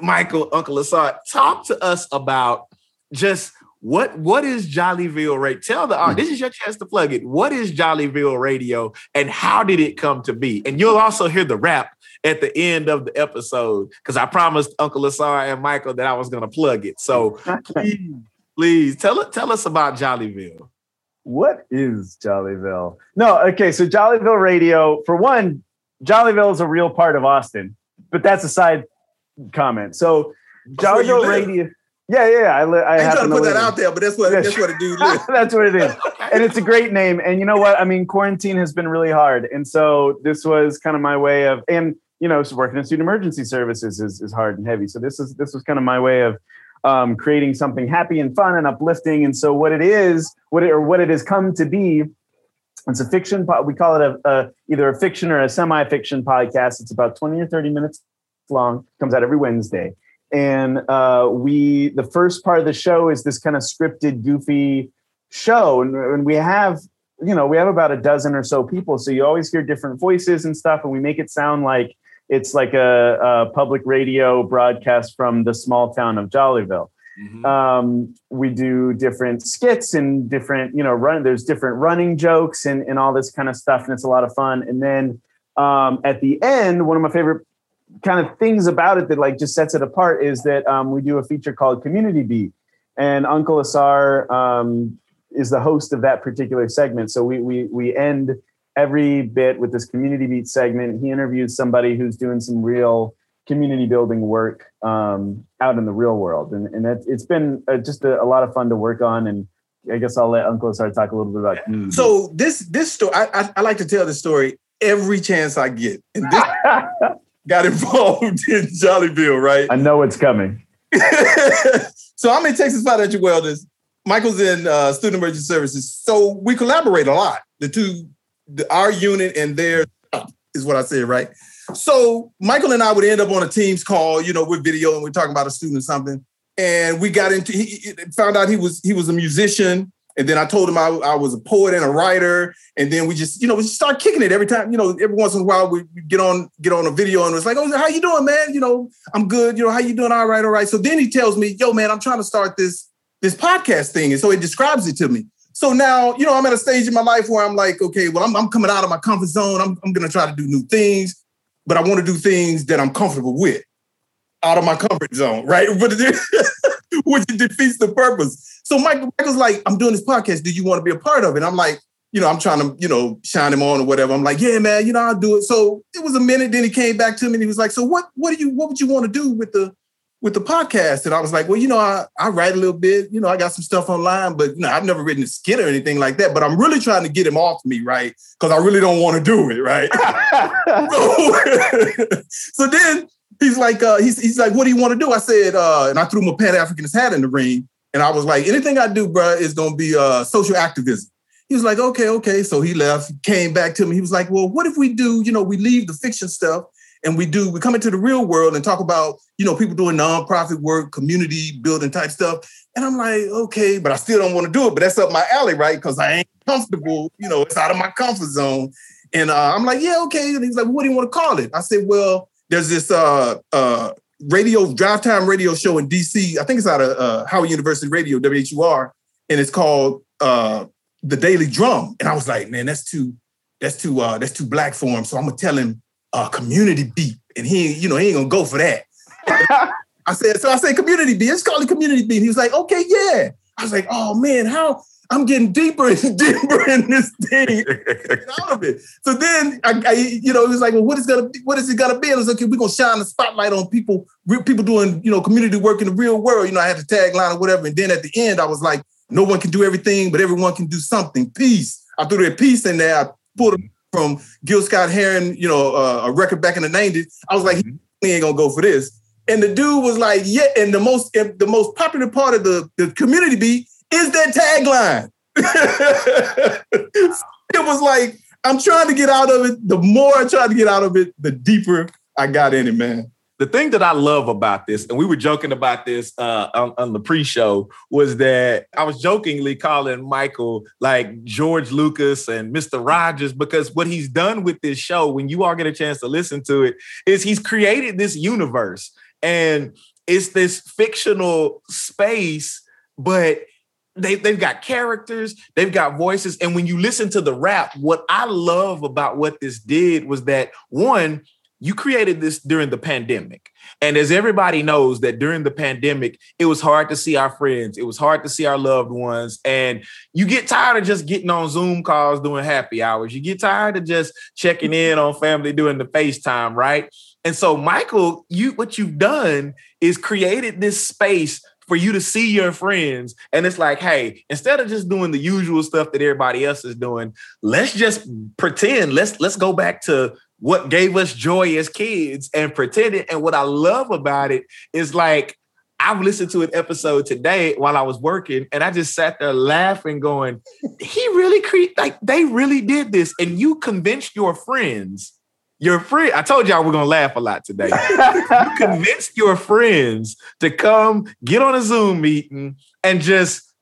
Michael, Uncle Asar, talk to us about just what what is Jollyville Radio? Tell the art. This is your chance to plug it. What is Jollyville Radio, and how did it come to be? And you'll also hear the rap at the end of the episode because I promised Uncle Asar and Michael that I was going to plug it. So please, please tell it. Tell us about Jollyville. What is Jollyville? No, okay. So Jollyville Radio, for one, Jollyville is a real part of Austin, but that's a side comment. So oh, Jollyville Radio. Yeah, yeah, I, li- I, I ain't trying to put that out there, but that's what that's what it do. that's what it is, and it's a great name. And you know what? I mean, quarantine has been really hard, and so this was kind of my way of, and you know, working in student emergency services is is hard and heavy. So this is this was kind of my way of um, creating something happy and fun and uplifting. And so what it is, what it or what it has come to be, it's a fiction. We call it a, a either a fiction or a semi-fiction podcast. It's about twenty or thirty minutes long. Comes out every Wednesday and uh, we the first part of the show is this kind of scripted goofy show. And, and, we have you know we have about a dozen or so people so you always hear different voices and stuff and we make it sound like it's like a, a public radio broadcast from the small town of jollyville. Mm-hmm. um, we do different skits and different you know run there's different running jokes and, and all this kind of stuff and it's a lot of fun. And then um, at the end one of my favorite kind of things about it that like just sets it apart is that um, we do a feature called Community Beat, and Uncle Asar um, is the host of that particular segment. So we we we end every bit with this Community Beat segment. He interviews somebody who's doing some real community building work um, out in the real world, and and it, has been uh, just a, a, lot of fun to work on. And I guess I'll let Uncle Asar talk a little bit about. Community. So this this story, I, I, I like to tell the story every chance I get. And this, got involved in Jollyville, right? I know it's coming. so I'm in Texas Financial Wellness. Michael's in uh, Student Emergency Services. So we collaborate a lot. The two, the, our unit and their is what I said, right? So Michael and I would end up on a Teams call, you know, with video, and we're talking about a student or something. And we got into. He, he found out he was he was a musician, and then I told him I, I was a poet and a writer. And then we just, you know, we just start kicking it every time. You know, every once in a while we get on get on a video and it's like, oh, how you doing, man? You know, I'm good. You know, how you doing? All right, all right. So then he tells me, yo, man, I'm trying to start this this podcast thing, and so he describes it to me. So now, you know, I'm at a stage in my life where I'm like, okay, well, I'm, I'm coming out of my comfort zone. I'm, I'm going to try to do new things, but I want to do things that I'm comfortable with out of my comfort zone, right? But which defeats the purpose. So Michael, Michael's like, I'm doing this podcast. Do you want to be a part of it? I'm like, you know, I'm trying to, you know, shine him on or whatever. I'm like, yeah, man, you know, I'll do it. So it was a minute. Then he came back to me and he was like, so what, what do you, what would you want to do with the, with the podcast. And I was like, well, you know, I, I write a little bit, you know, I got some stuff online, but you know, I've never written a skit or anything like that. But I'm really trying to get him off me, right? Because I really don't want to do it, right? so, so, then he's like, uh, he's, he's like, what do you want to do? I said, uh, and I threw my Pan-Africanist hat in the ring. And I was like, anything I do, bro, is gonna be uh social activism. He was like, okay, okay. So he left, came back to me. He was like, well, what if we do, you know, we leave the fiction stuff and we do we come into the real world and talk about you know people doing nonprofit work community building type stuff and i'm like okay but i still don't want to do it but that's up my alley right because i ain't comfortable you know it's out of my comfort zone and uh, i'm like yeah okay and he's like what do you want to call it i said well there's this uh, uh, radio drive time radio show in dc i think it's out of uh, howard university radio whur and it's called uh, the daily drum and i was like man that's too that's too uh, that's too black for him so i'm gonna tell him uh, community beat, and he, you know, he ain't gonna go for that. I said, so I said community beat. Let's call it community beat. He was like, okay, yeah. I was like, oh man, how I'm getting deeper and deeper in this thing out of it. So then I, I, you know, he was like, well, what is gonna be, what is it gonna be? And I was like, okay, we're gonna shine the spotlight on people, real people doing, you know, community work in the real world. You know, I had the tagline or whatever. And then at the end, I was like, no one can do everything, but everyone can do something. Peace. I threw that peace in there. I pulled from Gil Scott Heron, you know, uh, a record back in the 90s. I was like, mm-hmm. he ain't gonna go for this. And the dude was like, yeah, and the most the most popular part of the, the community beat is that tagline. it was like, I'm trying to get out of it. The more I tried to get out of it, the deeper I got in it, man the thing that I love about this, and we were joking about this uh, on, on, the pre-show, was that I was jokingly calling Michael like George Lucas and Mr. Rogers because what he's done with this show, when you all get a chance to listen to it, is he's created this universe and it's this fictional space, but they, they've got characters, they've got voices. And when you listen to the rap, what I love about what this did was that one, you created this during the pandemic. And as everybody knows that during the pandemic, it was hard to see our friends, it was hard to see our loved ones. And you get tired of just getting on Zoom calls doing happy hours. You get tired of just checking in on family doing the FaceTime, right? And so, Michael, you what you've done is created this space for you to see your friends. And it's like, hey, instead of just doing the usual stuff that everybody else is doing, let's just pretend. Let's let's go back to what gave us joy as kids and pretend it. And what I love about it is like I've listened to an episode today while I was working, and I just sat there laughing, going, "He really cre- like they really did this." And you convinced your friends, your friend. I told y'all we're gonna laugh a lot today. you convinced your friends to come get on a Zoom meeting and just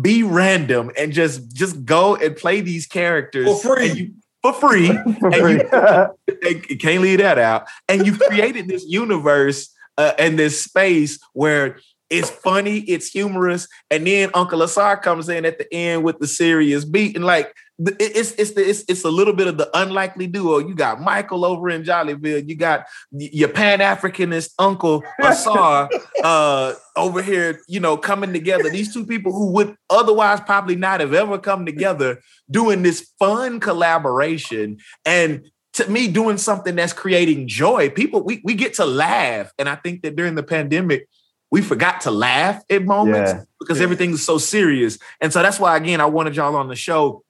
be random and just just go and play these characters for free. You, for free. for free. You, you, can't leave that out. And you've created this universe uh, and this space where it's funny, it's humorous, and then Uncle Asar comes in at the end with the serious beat, and like it's it's the, it's it's a little bit of the unlikely duo. You got Michael over in Jollyville, you got your Pan Africanist Uncle Asar uh, over here, you know, coming together. These two people who would otherwise probably not have ever come together, doing this fun collaboration, and to me, doing something that's creating joy. People, we we get to laugh, and I think that during the pandemic we forgot to laugh at moments yeah. because yeah. everything is so serious. And so that's why, again, I wanted y'all on the show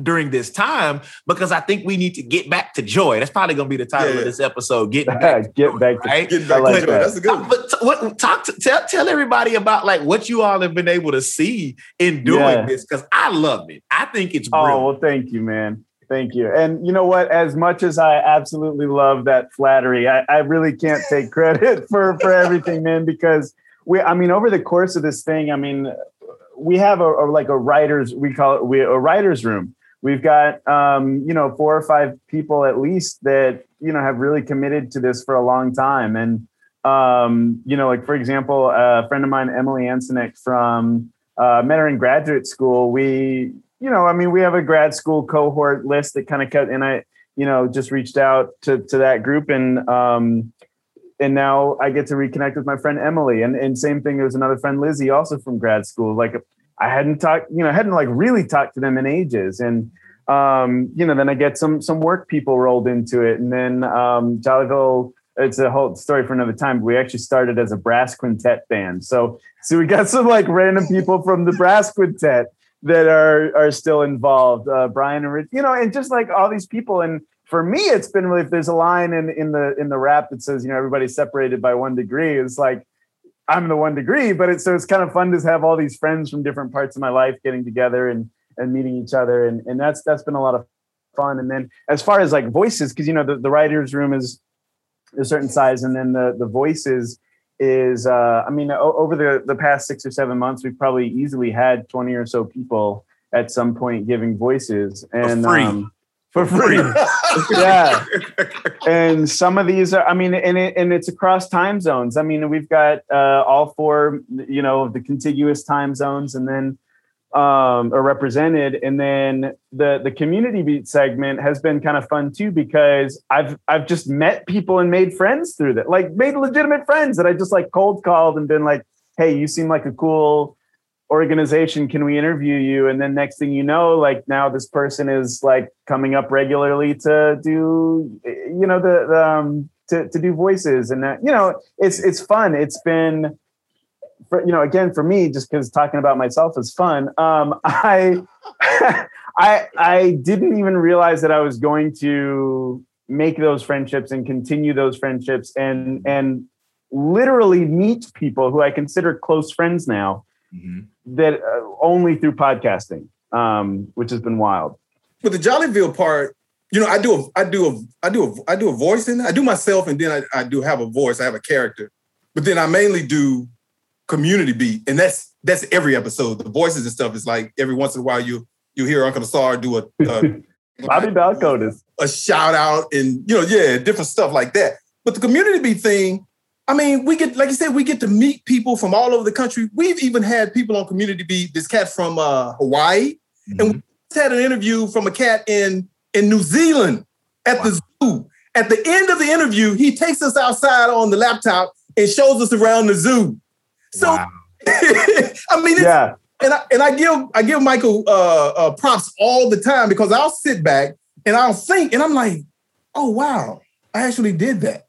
during this time because I think we need to get back to joy. That's probably going to be the title yeah. of this episode. Getting back, get joy, back, to, right? get back like to joy. That's a good. One. But t- what, talk to, tell tell everybody about like what you all have been able to see in doing this because I love it. I think it's oh, brilliant. oh well, thank you, man. Thank you. And you know what? As much as I absolutely love that flattery, I, I really can't take credit for for everything, man, because we I mean, over the course of this thing, I mean, we have a, a like a writer's we call it we a writer's room. We've got um, you know, four or five people at least that, you know, have really committed to this for a long time. And um, you know, like for example, a friend of mine, Emily Ansonik from uh, met her in graduate school. We, you know, I mean, we have a grad school cohort list that kind of cut, and I, you know, just reached out to to that group, and um, and now I get to reconnect with my friend Emily, and and same thing. There was another friend Lizzie, also from grad school. Like I hadn't talked, you know, I hadn't like really talked to them in ages, and um, you know, then I get some some work people rolled into it, and then um, Jollyville it's a whole story for another time. But We actually started as a brass quintet band. So so we got some like random people from the brass quintet that are are still involved. Uh, Brian and Rich, you know, and just like all these people. And for me, it's been really if there's a line in in the in the rap that says, you know, everybody's separated by one degree. It's like I'm the one degree, but it's so it's kind of fun to have all these friends from different parts of my life getting together and and meeting each other. And and that's that's been a lot of fun. And then as far as like voices, because you know the, the writers room is a certain size, and then the the voices is uh, I mean o- over the the past six or seven months, we've probably easily had twenty or so people at some point giving voices and for free. Um, for free. yeah. And some of these are, I mean, and it, and it's across time zones. I mean, we've got uh, all four, you know, of the contiguous time zones, and then um, are represented. And then the the community beat segment has been kind of fun too because I've I've just met people and made friends through that, like made legitimate friends that I just like cold called and been like, hey, you seem like a cool organization. Can we interview you? And then next thing you know, like now this person is like coming up regularly to do, you know, the, the um, to, to do voices and that, you know, it's, it's fun. It's been, for, you know, again, for me, just because talking about myself is fun. Um, I, I, I didn't even realize that I was going to make those friendships and continue those friendships and, and literally meet people who I consider close friends now Mhm. that uh, only through podcasting, um, which has been wild. But the Jollyville part, you know, I do a, I do a, I do a, I do a voice in. it. I do myself, and then I, I do have a voice. I have a character, but then I mainly do community beat, and that's that's every episode. The voices and stuff is like every once in a while you you hear Uncle Asar do a, a Bobby Balcotis. a shout out and you know yeah different stuff like that. But the community beat thing, I mean, we get like you said, we get to meet people from all over the country. We've even had people on community beat. This cat from uh, Hawaii, and we just had an interview from a cat in in New Zealand at the zoo. At the end of the interview, he takes us outside on the laptop and shows us around the zoo. So Wow. I mean, it's, Yeah. and I and I give I give Michael uh, uh, props all the time because I'll sit back and I'll think and I'm like, oh wow, I actually did that.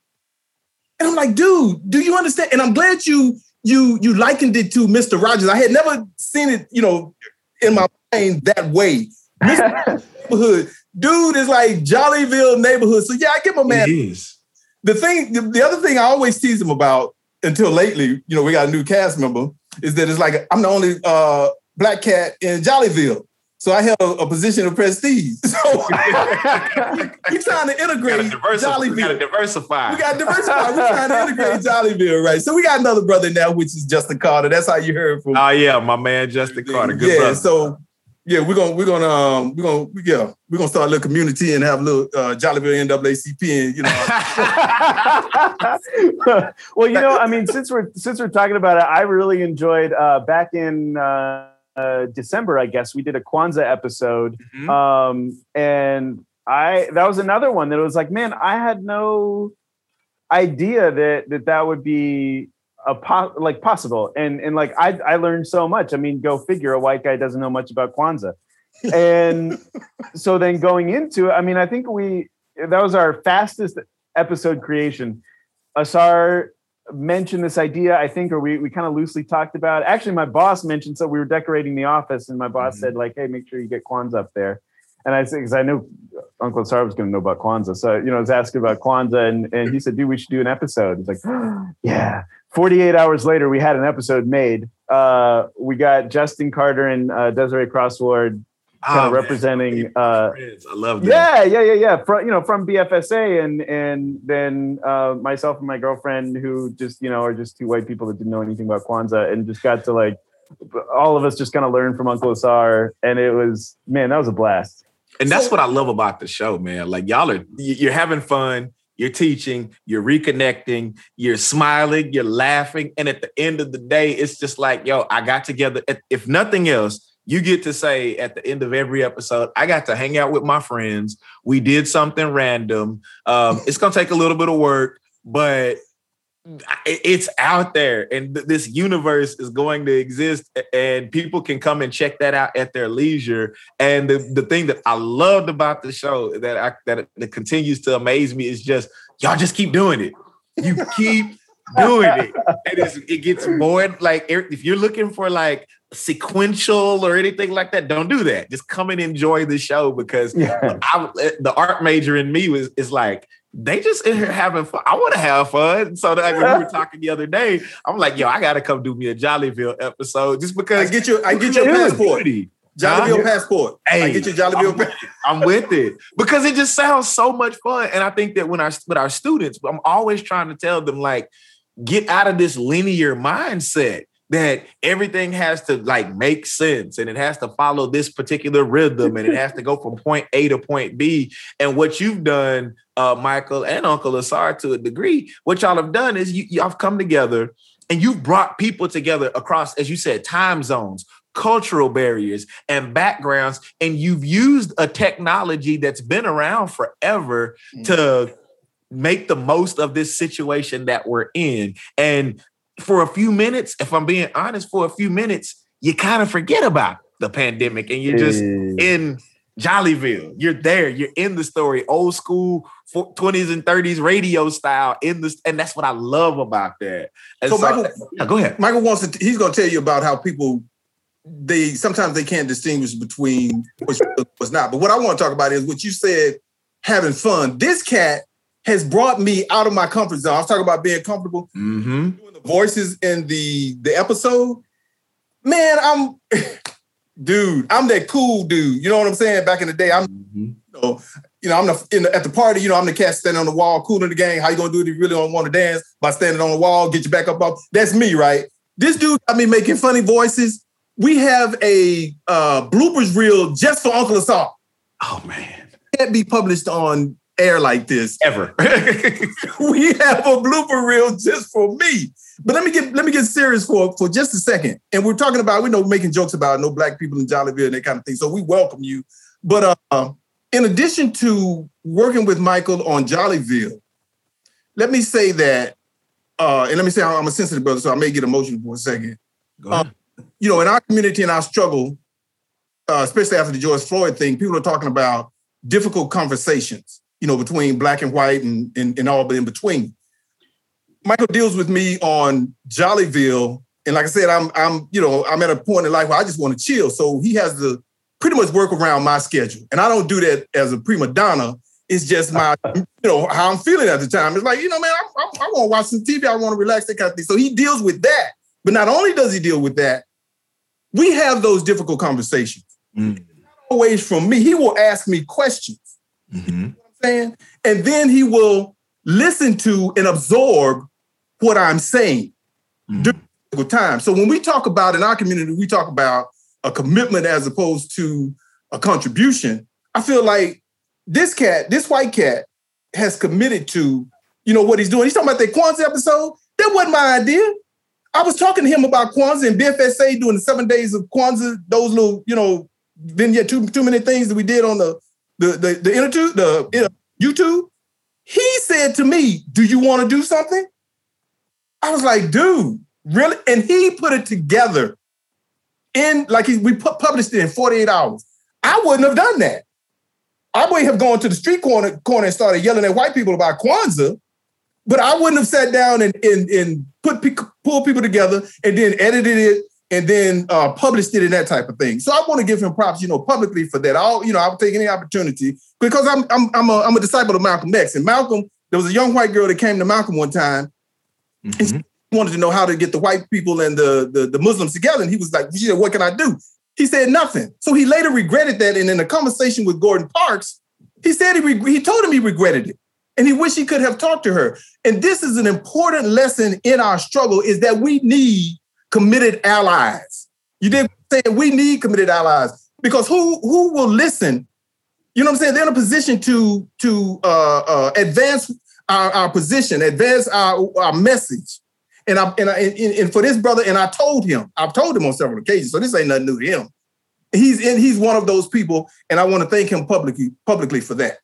And I'm like, dude, do you understand? And I'm glad you you you likened it to Mr. Rogers. I had never seen it, you know, in my mind that way. Mr. Neighborhood, dude is like Jollyville neighborhood. So yeah, I get my man It is. the thing, the, the other thing I always tease him about until lately, you know, we got a new cast member, is that it's like I'm the only uh, black cat in Jollyville. So I held a, a position of prestige. So we're trying to We gotta integrate diversify. We gotta Jollyville. diversify. We got diversify. We're trying to integrate Jollyville, right? So we got another brother now, which is Justin Carter. That's how you heard from. Oh yeah, my man Justin Carter. Good yeah. brother. So yeah, we're gonna we're gonna um we're gonna yeah we're gonna start a little community and have a little uh, Jollyville NAACP and you know well, you know, I mean, since we're since we're talking about it, I really enjoyed uh, back in uh, uh, December. I guess we did a Kwanzaa episode, Mhm. um, and I that was another one that was like, man, I had no idea that that that would be a po- like possible, and and like I I learned so much. I mean, go figure, a white guy doesn't know much about Kwanzaa, and so then going into it, I mean, I think we that was our fastest episode creation. Asar mentioned this idea, I think, or we, we kind of loosely talked about. Actually, my boss mentioned so we were decorating the office, and my boss Mhm. said, like, hey, make sure you get Kwanzaa up there. And I said, because I knew Uncle Asar was going to know about Kwanzaa. So, you know, I was asking about Kwanzaa, and, and he said, dude, we should do an episode. He's like, yeah. 48 hours later, we had an episode made. Uh, we got Justin Carter and uh, Desiree Crossword kind of oh, representing. Uh, I love that. Yeah, yeah, yeah, yeah. From you know, from BFSA, and and then uh, myself and my girlfriend, who just you know are just two white people that didn't know anything about Kwanzaa, and just got to like all of us just kind of learned from Uncle Asar, and it was man, that was a blast. And that's so, what I love about the show, man. Like y'all are you're having fun, you're teaching, you're reconnecting, you're smiling, you're laughing, and at the end of the day, it's just like, yo, I got together. If nothing else, you get to say at the end of every episode, I got to hang out with my friends. We did something random. Um, it's gonna take a little bit of work, but it's out there and this universe is going to exist and people can come and check that out at their leisure. And the, the thing that i loved about the show that i that, that continues to amaze me is just y'all just keep doing it. You keep doing it. And it gets more like if you're looking for like sequential or anything like that don't do that. Just come and enjoy the show because yeah. I, the art major in me was is like they just in here having fun. I want to have fun. So like when we were talking the other day, I'm like, yo, I gotta come do me a Jollyville episode just because I get you, I get your passport. Jollyville passport. Hey, I get your Jollyville. I'm, I'm with it because it just sounds so much fun. And I think that when I with our students, I'm always trying to tell them like, get out of this linear mindset that everything has to like make sense and it has to follow this particular rhythm and it has to go from point A to point B. And what you've done, uh, Michael and Uncle Asar, to a degree, what y'all have done is you, y'all have come together and you've brought people together across, as you said, time zones, cultural barriers and backgrounds and you've used a technology that's been around forever mm-hmm. to make the most of this situation that we're in. And for a few minutes, if I'm being honest, for a few minutes, you kind of forget about the pandemic and you're just in Jollyville. You're there. You're in the story, old school 20s and 30s radio style in this, and that's what I love about that. And so, so Michael, yeah, go ahead. Michael wants to. He's going to tell you about how people they sometimes they can't distinguish between what's, what's not. But what I want to talk about is what you said, having fun. This cat has brought me out of my comfort zone. I was talking about being comfortable. Mm-hmm. Doing the voices in the the episode. Man, I'm dude. I'm that cool dude. You know what I'm saying? Back in the day, I'm mm-hmm. you know, you know, I'm the, the, at the party. You know, I'm the cat standing on the wall, cooling the gang. How you gonna do it if you really don't want to dance by standing on the wall? Get you back up up. That's me, right? This dude got me making funny voices. We have a uh, bloopers reel just for Uncle Asar. Oh man, can't be published on air like this ever. we have a blooper reel just for me. But let me get let me get serious for for just a second. And we're talking about we know making jokes about no black people in Jollyville and that kind of thing. So we welcome you. But uh, in addition to working with Michael on Jollyville, let me say that, uh, and let me say I'm a sensitive brother, so I may get emotional for a second. Uh, you know, in our community and our struggle, uh, especially after the George Floyd thing, people are talking about difficult conversations you know, between black and white and, and, and all but in between. Michael deals with me on Jollyville. And like I said, I'm I'm, you know, I'm at a point in life where I just want to chill. So he has to pretty much work around my schedule. And I don't do that as a prima donna. It's just my, you know, how I'm feeling at the time. It's like, you know, man, I, I, I want to watch some TV. I want to relax, that kind of thing. So he deals with that. But not only does he deal with that, we have those difficult conversations. Mm. Always from me, he will ask me questions. Mm-hmm saying? And then he will listen to and absorb what I'm saying mm-hmm. during the time. So when we talk about in our community, we talk about a commitment as opposed to a contribution. I feel like this cat, this white cat, has committed to, you know, what he's doing. He's talking about that Kwanzaa episode. That wasn't my idea. I was talking to him about Kwanzaa and BFSA doing the seven days of Kwanzaa, those little, you know, vignette, too, too many things that we did on the the the the interview, the YouTube. He said to me, "Do you want to do something?" I was like, "Dude, really?" And he put it together in like he, we published it in 48 hours. I wouldn't have done that. I would have gone to the street corner corner and started yelling at white people about Kwanzaa, but I wouldn't have sat down and and, and put pull people together and then edited it and then uh, published it and that type of thing. So I want to give him props, you know, publicly for that. I'll, you know, I'll take any opportunity because I'm I'm I'm a, I'm a disciple of Malcolm X. And Malcolm, there was a young white girl that came to Malcolm one time mm-hmm. and wanted to know how to get the white people and the, the, the Muslims together. And he was like, yeah, what can I do? He said nothing. So he later regretted that. And in a conversation with Gordon Parks, he said he, reg- he told him he regretted it. And he wished he could have talked to her. And this is an important lesson in our struggle is that we need committed allies. You did say we need committed allies because who who will listen? You know what I'm saying? They're in a position to to uh, uh, advance our, our position, advance our, our message. And I and, I, and, and for this brother, and I told him, I've told him on several occasions, so this ain't nothing new to him. He's in, he's one of those people, and I want to thank him publicly publicly for that.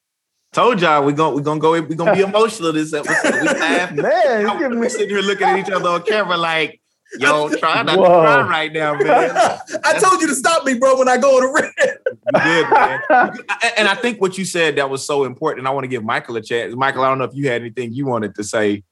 Told y'all we're gonna we're gonna go we're gonna be emotional this episode. We laugh. Man, we're sitting here looking at each other on camera like, yo, try not Whoa. to cry right now, man. I told you to stop me, bro, when I go on a rant. good, man. And I think what you said that was so important. And I want to give Michael a chance. Michael, I don't know if you had anything you wanted to say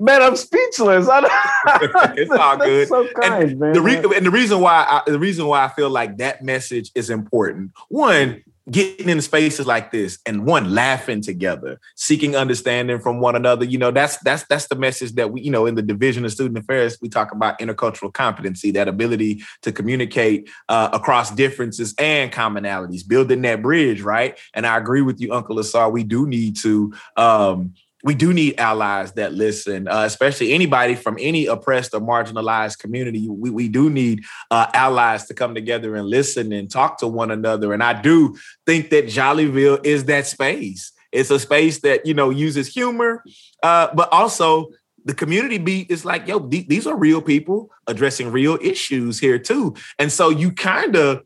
Man, I'm speechless. it's all good. So kind, and man. The re- and the reason why I, the reason why I feel like that message is important. One, getting in spaces like this and one laughing together seeking understanding from one another you know that's that's that's the message that we you know in the division of student affairs we talk about intercultural competency that ability to communicate uh, across differences and commonalities building that bridge right? And i agree with you uncle asar we do need to um, we do need allies that listen, uh, especially anybody from any oppressed or marginalized community. We, we do need uh, allies to come together and listen and talk to one another. And I do think that Jollyville is that space. It's a space that, you know, uses humor, uh, but also the community beat is like, yo, th- these are real people addressing real issues here too. And so you kind of,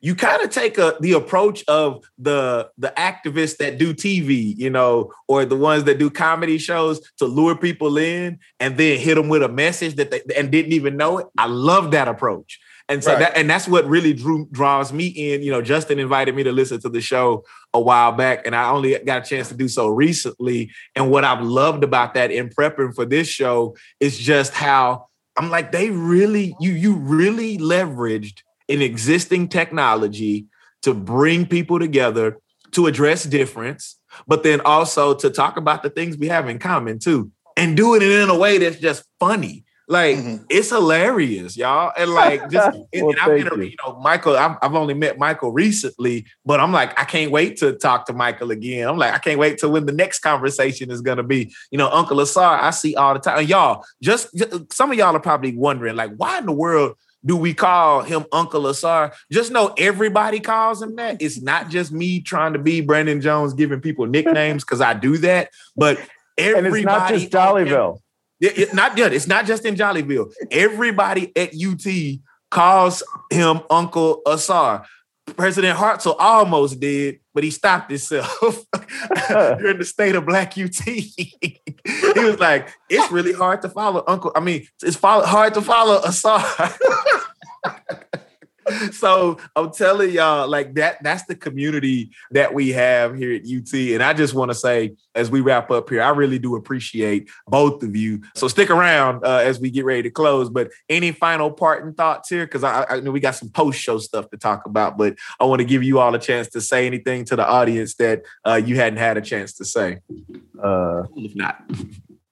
you kind of take a the approach of the the activists that do TV, you know, or the ones that do comedy shows to lure people in and then hit them with a message that they and didn't even know it. I love that approach. And so right. that and that's what really drew draws me in. You know, Justin invited me to listen to the show a while back, and I only got a chance to do so recently. And what I've loved about that in prepping for this show is just how I'm like, they really, you you really leveraged an existing technology to bring people together to address difference, but then also to talk about the things we have in common too, and doing it in a way that's just funny. Like mm-hmm. it's hilarious, y'all, and like just well, and I've been, you. you know, Michael. I've, I've only met Michael recently, but I'm like, I can't wait to talk to Michael again. I'm like, I can't wait to when the next conversation is gonna be. You know, Uncle Asar, I see all the time. And y'all, just, just some of y'all are probably wondering, like, why in the world do we call him Uncle Asar? Just know everybody calls him that. It's not just me trying to be Brandon Jones giving people nicknames because I do that, but everybody. And it's not just Jollyville. It, it, not good. It's not just in Jollyville. Everybody at UT calls him Uncle Asar. President Hartzell almost did, but he stopped himself during the state of Black UT. he was like, "It's really hard to follow Uncle. I mean, it's follow, hard to follow Asar." so I'm telling y'all, like that, that's the community that we have here at UT. And I just want to say, as we wrap up here, I really do appreciate both of you. So stick around uh, as we get ready to close. But any final parting thoughts here? Because I, I know we got some post show stuff to talk about, but I want to give you all a chance to say anything to the audience that uh, you hadn't had a chance to say. Uh, if not.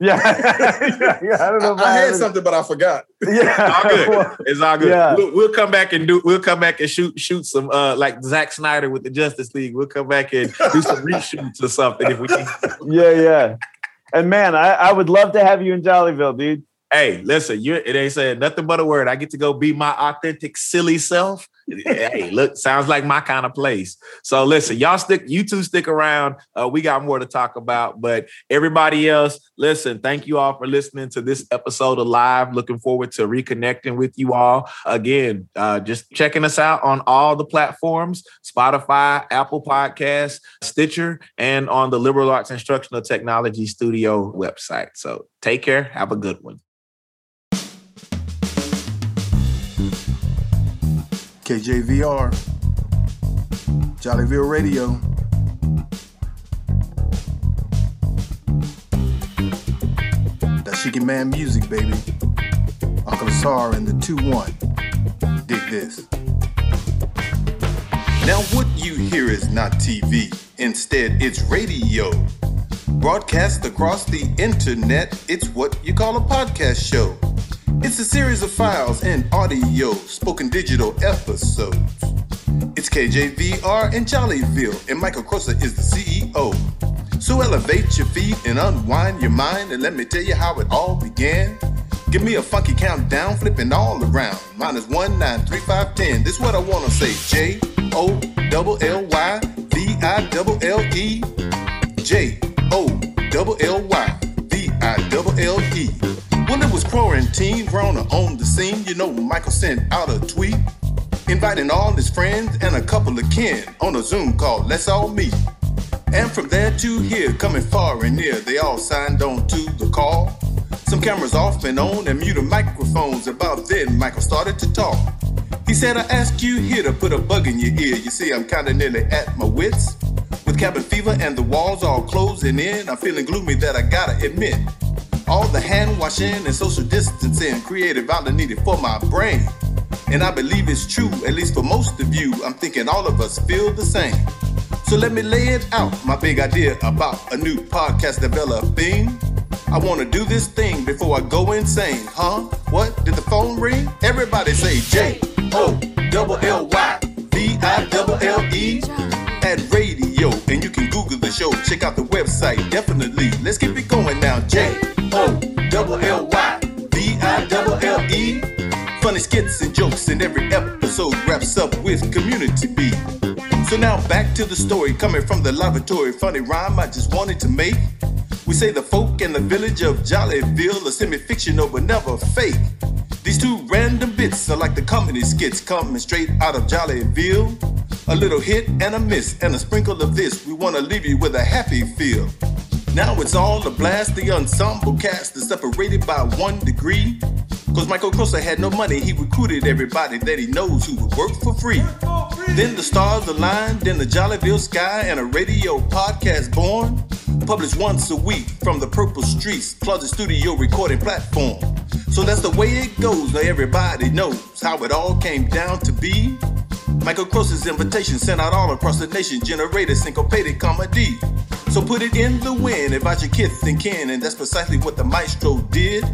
Yeah. yeah, yeah, I don't know. I, I had something, but I forgot. Yeah, it's all good. It's all good. Yeah. We'll, we'll, come back and do. We'll come back and shoot shoot some uh like Zack Snyder with the Justice League. We'll come back and do some reshoots or something if we can. Yeah, yeah. And man, I, I would love to have you in Jollyville, dude. Hey, listen, you it ain't saying nothing but a word. I get to go be my authentic, silly self. Hey, look, sounds like my kind of place. So listen, y'all stick, you two stick around. Uh, we got more to talk about, but everybody else, listen, thank you all for listening to this episode of Live. Looking forward to reconnecting with you all again. Uh, just checking us out on all the platforms: Spotify, Apple Podcasts, Stitcher, and on the Liberal Arts Instructional Technology Studio website. So take care. Have a good one. KJVR, Jollyville Radio. That Shiki Man music, baby. Uncle Asar and the 2-1. Dig this. Now what you hear is not TV. Instead, it's radio. Broadcast across the internet, it's what you call a podcast show. It's a series of files and audio, spoken digital episodes. It's KJVR and Jollyville, and Michael Crosser is the CEO. So elevate your feet and unwind your mind, and let me tell you how it all began. Give me a funky countdown, flipping all around. Minus one, nine, three, five, ten. This what I wanna say. J O double L Y V I double L E. J O double L Y V I double L E. When it was quarantine, Rona on the scene, you know Michael sent out a tweet inviting all his friends and a couple of kin on a Zoom call. Let's all meet. And from there to here, coming far and near, they all signed on to the call. Some cameras off and on and muted microphones. About then, Michael started to talk. He said, I ask you here to put a bug in your ear. You see, I'm kinda nearly at my wits. With cabin fever and the walls all closing in, I'm feeling gloomy that I gotta admit. All the hand washing and social distancing created valor needed for my brain. And I believe it's true, at least for most of you. I'm thinking all of us feel the same. So let me lay it out, my big idea about a new podcast developing. I wanna do this thing before I go insane, huh? What? Did the phone ring? Everybody say J O double L Y V I double L E at radio, and you can Google the show. Check out the website, definitely. Let's keep it going now. J O double L Y V I double L E. Funny skits and jokes, and every episode wraps up with community beat. So now back to the story coming from the laboratory. Funny rhyme I just wanted to make. We say the folk in the village of Jollyville are semi-fictional but never fake. These two random bits are like the comedy skits coming straight out of Jollyville. A little hit and a miss and a sprinkle of this. We want to leave you with a happy feel. Now it's all a blast. The ensemble cast is separated by one degree. Cause Michael Crosser had no money, he recruited everybody that he knows who would work for free. Then the stars aligned then the Jollyville sky and a radio podcast born. Published once a week from the Purple Streets Closet Studio recording platform. So that's the way it goes. Now everybody knows how it all came down to be. Michael Crosser's invitation sent out all across the nation, generated syncopated comedy. So put it in the wind, invite your kids and kin, and that's precisely what the maestro did.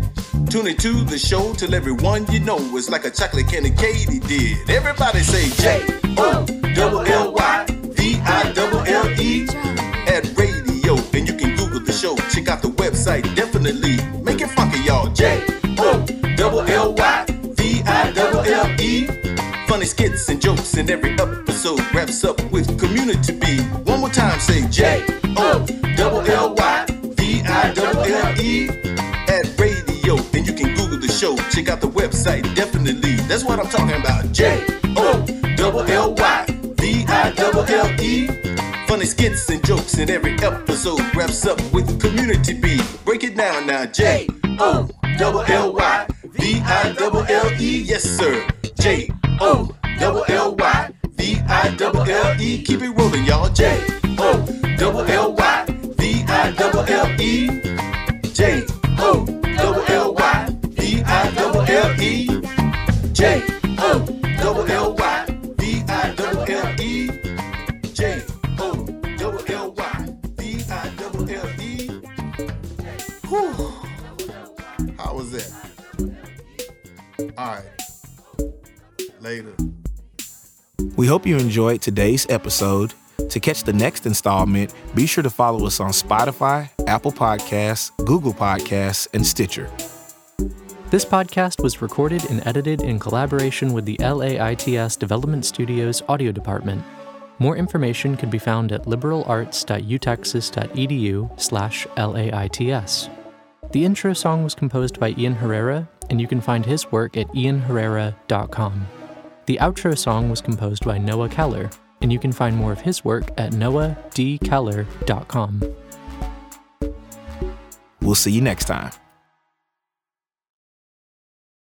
Tune into the show till everyone you know is like a chocolate candy Katie did. Everybody say J O double L Y V I double L E at radio, and you can Google the show. Check out the website, definitely make it funky, y'all. J O double L Y V I double L E. Funny skits and jokes, and every episode wraps up with community beat. One more time, say J O double L Y V I double L E Check out the website, definitely. That's what I'm talking about. J O double L Y V I double L E. Funny skits and jokes, and every episode wraps up with community beat. Break it down now. J O double L Y V I double L E. Yes, sir. J O double L Y V I double L E. Keep it rolling, y'all. J O double L Y V I double L E. J O L E. J O double L Y V I double L E. J O double L Y V I double L E. How was that? All right. Later. We hope you enjoyed today's episode. To catch the next installment, be sure to follow us on Spotify, Apple Podcasts, Google Podcasts, and Stitcher. This podcast was recorded and edited in collaboration with the LAITS Development Studios Audio Department. More information can be found at liberalarts.utexas.edu/laits. The intro song was composed by Ian Herrera, and you can find his work at ianherrera.com. The outro song was composed by Noah Keller, and you can find more of his work at noahdkeller.com. We'll see you next time.